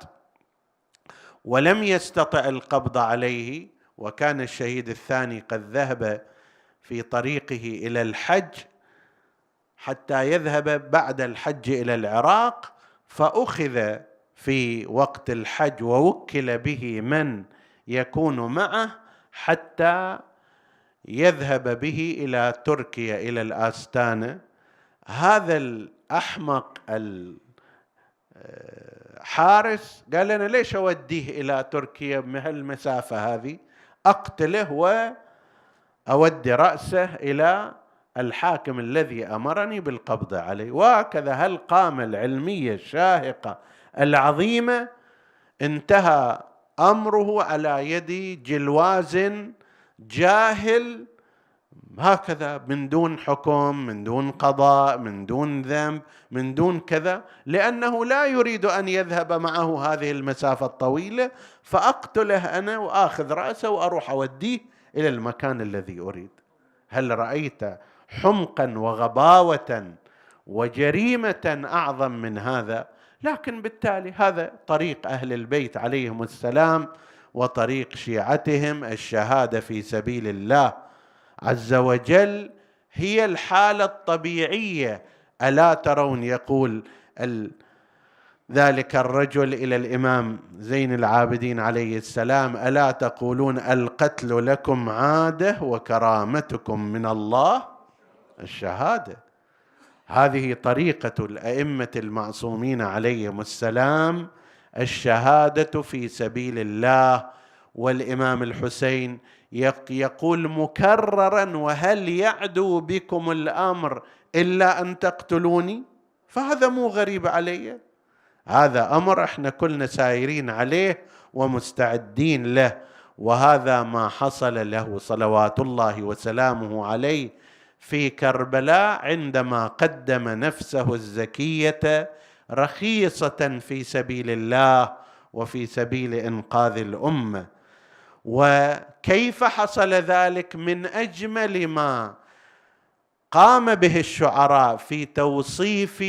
ولم يستطع القبض عليه وكان الشهيد الثاني قد ذهب في طريقه إلى الحج حتى يذهب بعد الحج إلى العراق فأخذ في وقت الحج ووكل به من يكون معه حتى يذهب به إلى تركيا إلى الاستانه هذا الأحمق الحارس قال أنا ليش أوديه إلى تركيا بهالمسافة هذه؟ أقتله واودي رأسه إلى الحاكم الذي أمرني بالقبض عليه. وهكذا هالقامة العلمية الشاهقة العظيمة انتهى أمره على يد جلواز جاهل هكذا من دون حكم من دون قضاء من دون ذنب من دون كذا لأنه لا يريد أن يذهب معه هذه المسافة الطويلة فأقتله أنا وآخذ رأسه وأروح أوديه إلى المكان الذي أريد. هل رأيت حمقا وغباوة وجريمة أعظم من هذا؟ لكن بالتالي هذا طريق أهل البيت عليهم السلام وطريق شيعتهم الشهادة في سبيل الله. عز وجل هي الحالة الطبيعية. ألا ترون؟ يقول ذلك الرجل إلى الإمام زين العابدين عليه السلام. ألا تقولون القتل لكم عادة وكرامتكم من الله؟ الشهادة. هذه طريقة الأئمة المعصومين عليهم السلام الشهادة في سبيل الله والإمام الحسين يقول مكررا وهل يعدو بكم الأمر إلا أن تقتلوني؟ فهذا مو غريب علي. هذا أمر إحنا كلنا سايرين عليه ومستعدين له وهذا ما حصل له صلوات الله وسلامه عليه في كربلاء عندما قدم نفسه الزكية رخيصة في سبيل الله وفي سبيل إنقاذ الأمة. وكيف حصل ذلك؟ من أجمل ما قام به الشعراء في توصيف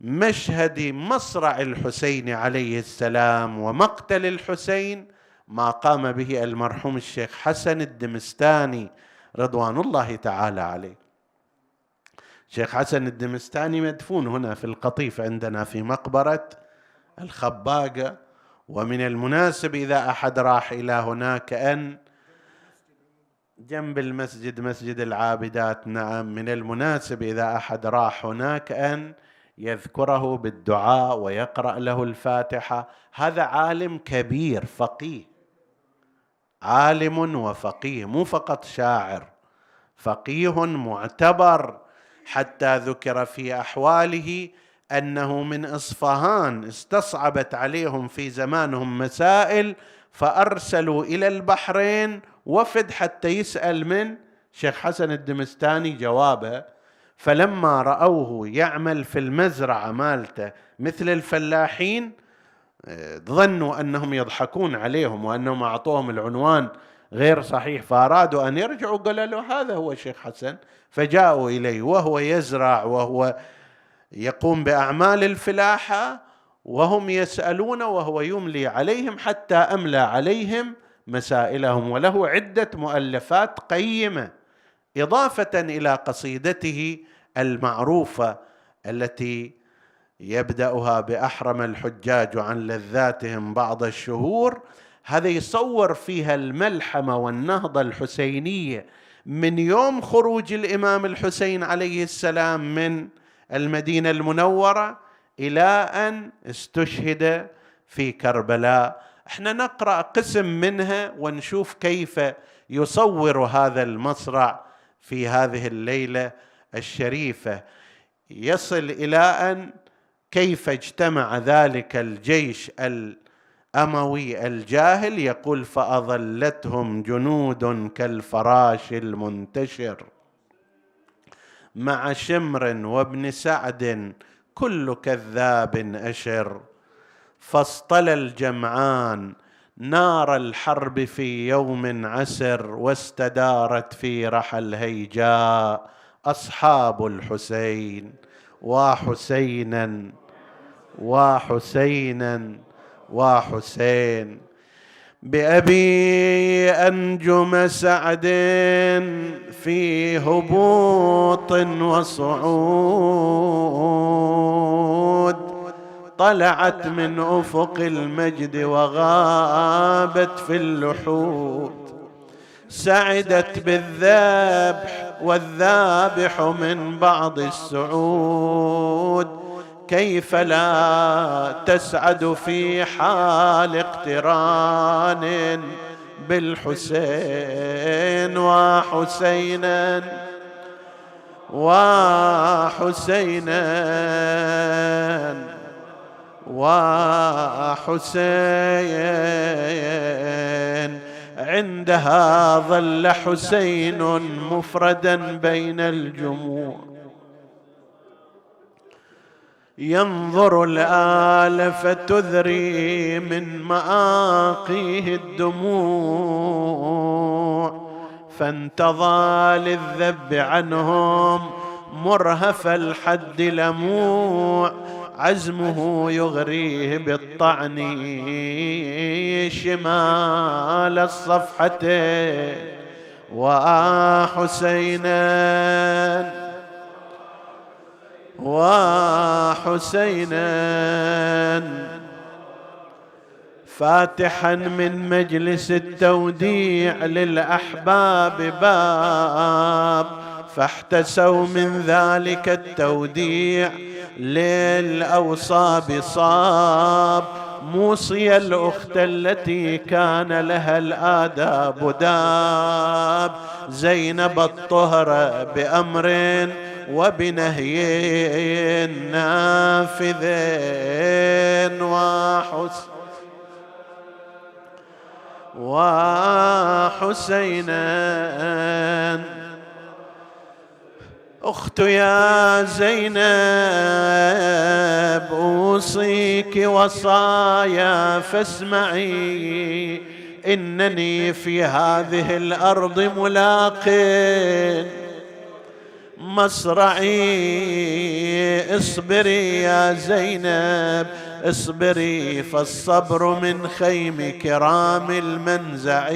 مشهد مصرع الحسين عليه السلام ومقتل الحسين ما قام به المرحوم الشيخ حسن الدمستاني رضوان الله تعالى عليه. شيخ حسن الدمستاني مدفون هنا في القطيف عندنا في مقبرة الخباقة. ومن المناسب إذا أحد راح إلى هناك أن جنب المسجد مسجد العابدات. نعم من المناسب إذا أحد راح هناك أن يذكره بالدعاء ويقرأ له الفاتحة. هذا عالم كبير فقيه. عالم وفقيه مو فقط شاعر. فقيه معتبر. حتى ذكر في أحواله أنه من إصفهان استصعبت عليهم في زمانهم مسائل فأرسلوا إلى البحرين وفد حتى يسأل من؟ شيخ حسن الدمستاني جوابه فلما رأوه يعمل في المزرعة مالته مثل الفلاحين ظنوا أنهم يضحكون عليهم وأنهم أعطوهم العنوان غير صحيح. فأرادوا أن يرجعوا قالوا له هذا هو الشيخ حسن. فجاءوا إليه وهو يزرع وهو يقوم بأعمال الفلاحة وهم يسألون وهو يملي عليهم حتى أملى عليهم مسائلهم وله عدة مؤلفات قيمة إضافة إلى قصيدته المعروفة التي يبدأها بأحرم الحجاج عن لذاتهم بعض الشهور. هذا يصور فيها الملحمة والنهضة الحسينية من يوم خروج الإمام الحسين عليه السلام من المدينة المنورة إلى أن استشهد في كربلاء. إحنا نقرأ قسم منها ونشوف كيف يصور هذا المصرع في هذه الليلة الشريفة. يصل إلى أن كيف اجتمع ذلك الجيش الاموي الجاهل يقول فأظلتهم جنود كالفراش المنتشر. مع شمر وابن سعد كل كذاب أشر. فاصطل الجمعان نار الحرب في يوم عسر واستدارت في رحى الهيجاء أصحاب الحسين. وحسينا وحسينا وحسين. بأبي أنجم سعد في هبوط وصعود. طلعت من أفق المجد وغابت في اللحود سعدت بالذبح والذابح من بعض السعود. كيف لا تسعد في حال اقتران بالحسين وحسينا وحسينا وحسين. عندها ظل حسين مفردا بين الجموع. ينظر الآل فتذري من مآقيه الدموع فانتظى للذب عنهم مرهف الحد لموع عزمه يغريه بالطعن شمال الصفحتين وحسينا وحسينا فاتحا من مجلس التوديع للأحباب باب فاحتسوا من ذلك التوديع للأوصاب صاب. موصي الأخت التي كان لها الآداب داب. زينب الطهر بأمر وبنهي نافذين وحس وحسينا. أخت يا زينب أوصيك وصايا فاسمعي إنني في هذه الأرض ملاق مصرعي اصبري يا زينب اصبري فالصبر من خيم كرام المنزع.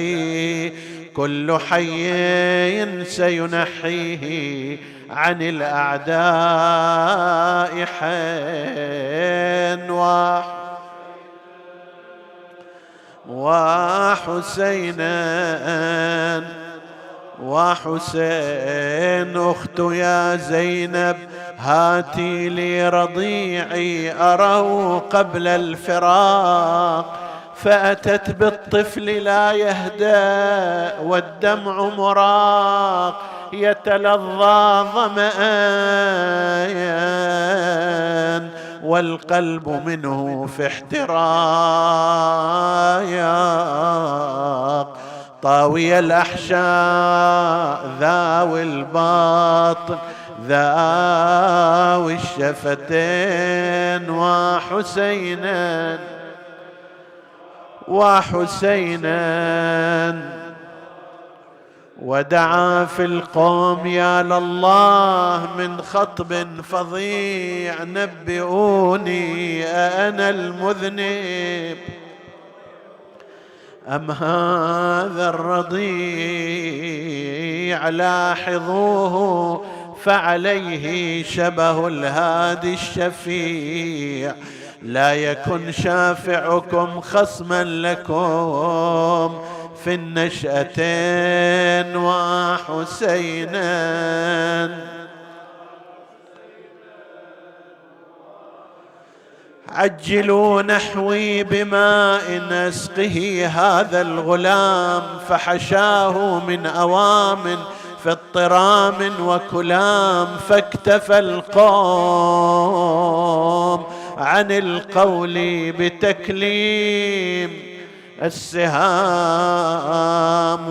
كل حي سينحيه عن الأعداء حين. وحسينا وحسين أخت يا زينب هاتي لي رضيعي أره قبل الفراق. فأتت بالطفل لا يهدأ والدمع مراق. يتلظى ظمآن والقلب منه في احتراق. طاوي الأحشاء ذاوي الباطن ذاوي الشفتين وحسينا وحسينا. ودعا في القوم يا لله من خطب فظيع نبئوني أنا المذنب. أم هذا الرضيع لاحظوه فعليه شبه الهادي الشفيع. لا يكن شافعكم خصما لكم في النشأتين وحسينا. عجلوا نحوي بماء اسقه هذا الغلام فحشاه من أوام في اضطرام وكلام فاكتفى القوم عن القول بتكليم السهام.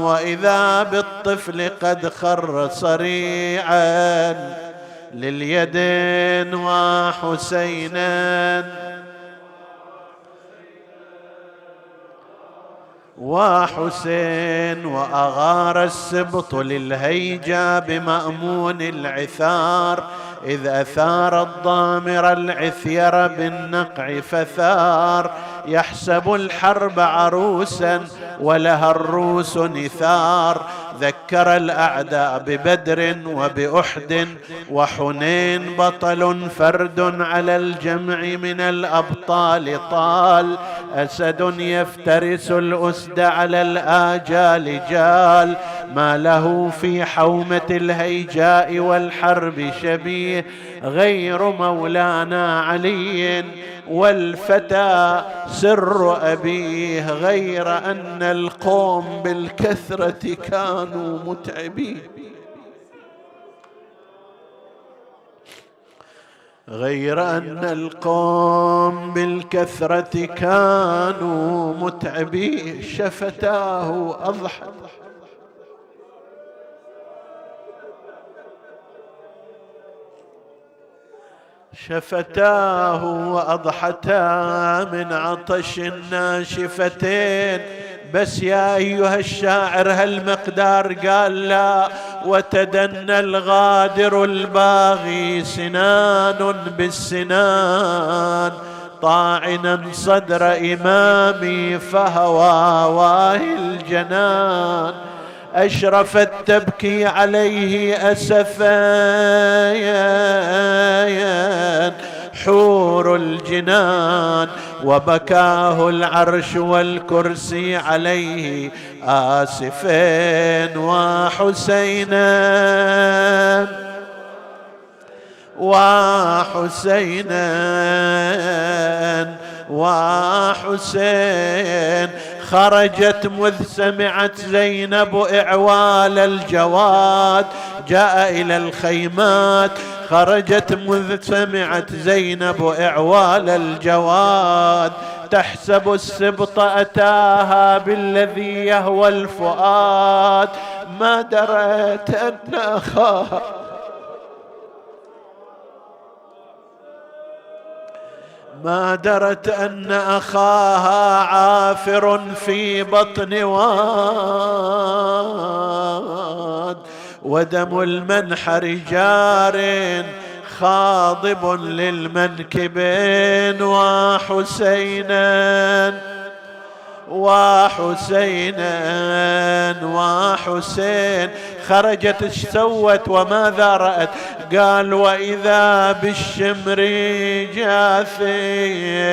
وإذا بالطفل قد خر صريعا لليدين وحسينا. وحسين وأغار السبط للهيجا بمأمون العثار. إذ أثار الضامر العثير بالنقع فثار. يحسب الحرب عروسا ولها الروس نثار. ذكر الأعداء ببدر وبأحد وحنين بطل فرد على الجمع من الأبطال طال. أسد يفترس الأسد على الآجال جال. ما له في حومة الهيجاء والحرب شبيه. غير مولانا علي والفتى سر أبيه غير أن القوم بالكثرة كانوا متعبين. غير أن القوم بالكثرة كانوا متعبين. شفتاه اضحت شفتاه واضحتا من عطش الناشفتين. بس يا أيها الشاعر هالمقدار قال لا وتدنى الغادر الباغي سنان بالسنان. طاعنا صدر إمامي فهوى واهي الجنان. أشرفت تبكي عليه أسفا حور الجنان وبكاه العرش والكرسي عليه آسفين وحسينا. وحسينا وحسين. خرجت مذ سمعت زينب إعوال الجواد. جاء إلى الخيمات خرجت مذ سمعت زينب إعوال الجواد. تحسب السبط أتاها بالذي يهوى الفؤاد. ما درت أن أخاها ما درت أن أخاها عافر في بطن واد ودم المنحر جار خاضب للمنكبين وحسينا وحسينا وحسين. خرجت سوت وماذا رأت؟ قال وإذا بالشمر جاثين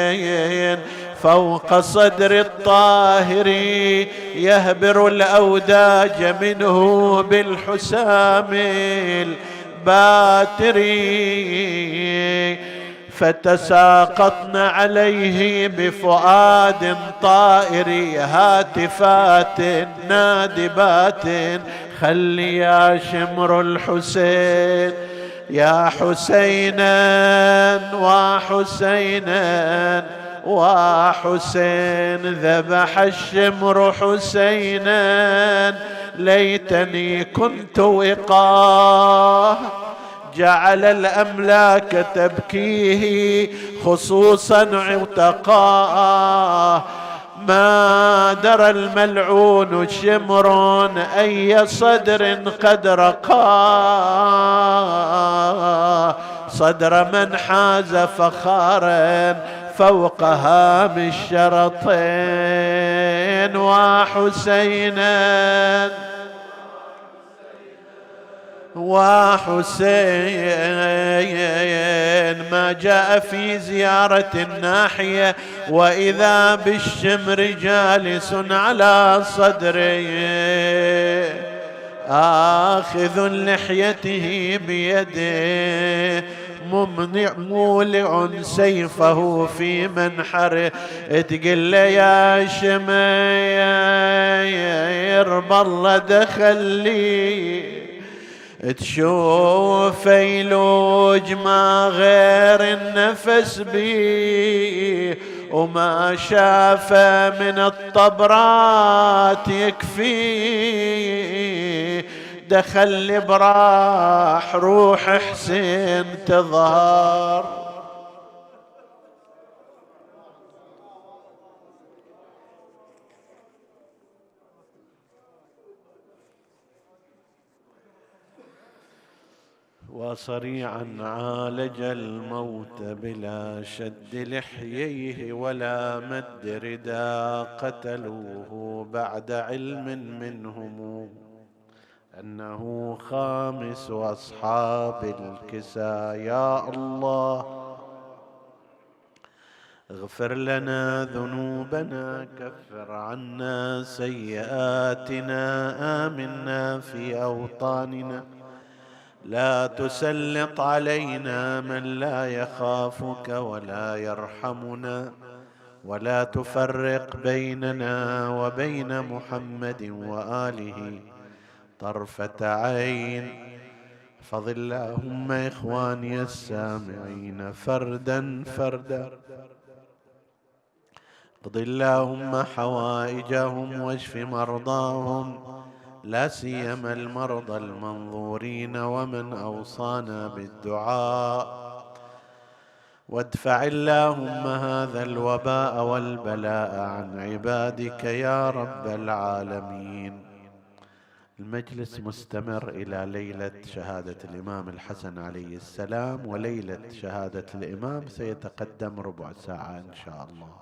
فوق صدر الطاهر يهبر الأوداج منه بالحسام باتري فتساقطن عليه بفؤاد طائر هاتفات نادبات. خل يا شمر الحسين يا حسينا وحسينا وحسين ذبح الشمر حسينا ليتني كنت وقاه. جعل الأملاك تبكيه خصوصا عتقاه. ما درى الملعون شمر أي صدر قد رقاه صدر من حاز فخارا فوق هام الشرطين وحسينا وحسين ما جاء في زيارة الناحية وإذا بالشمر جالس على صدره. آخذ لحيته بيده ممنع مولع سيفه في منحره تقل يا شمير بالله دخل لي. تشوف فيلوج ما غير النفس بي وما شاف من الطبرات يكفي. دخل براح روح حسين تظهر. وصريعا عالج الموت بلا شد لحييه ولا مد ردا قتلوه بعد علم منهم أنه خامس أصحاب الكسى. يا الله اغفر لنا ذنوبنا كفر عنا سيئاتنا آمنا في أوطاننا. لا تسلط علينا من لا يخافك ولا يرحمنا ولا تفرق بيننا وبين محمد وآله طرفة عين. احفظ اللهم إخواني السامعين فردا فردا. اقض اللهم حوائجهم واشف مرضاهم. لا سيما المرضى المنظورين ومن أوصانا بالدعاء. وادفع اللهم هذا الوباء والبلاء عن عبادك يا رب العالمين. المجلس مستمر إلى ليلة شهادة الإمام الحسن عليه السلام وليلة شهادة الإمام سيتقدم ربع ساعة إن شاء الله.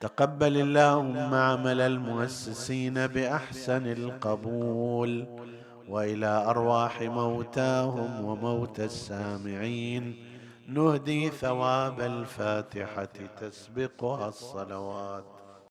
تقبل اللهم عمل المؤسسين بأحسن القبول وإلى أرواح موتاهم وموتى السامعين. نهدي ثواب الفاتحة تسبقها الصلوات.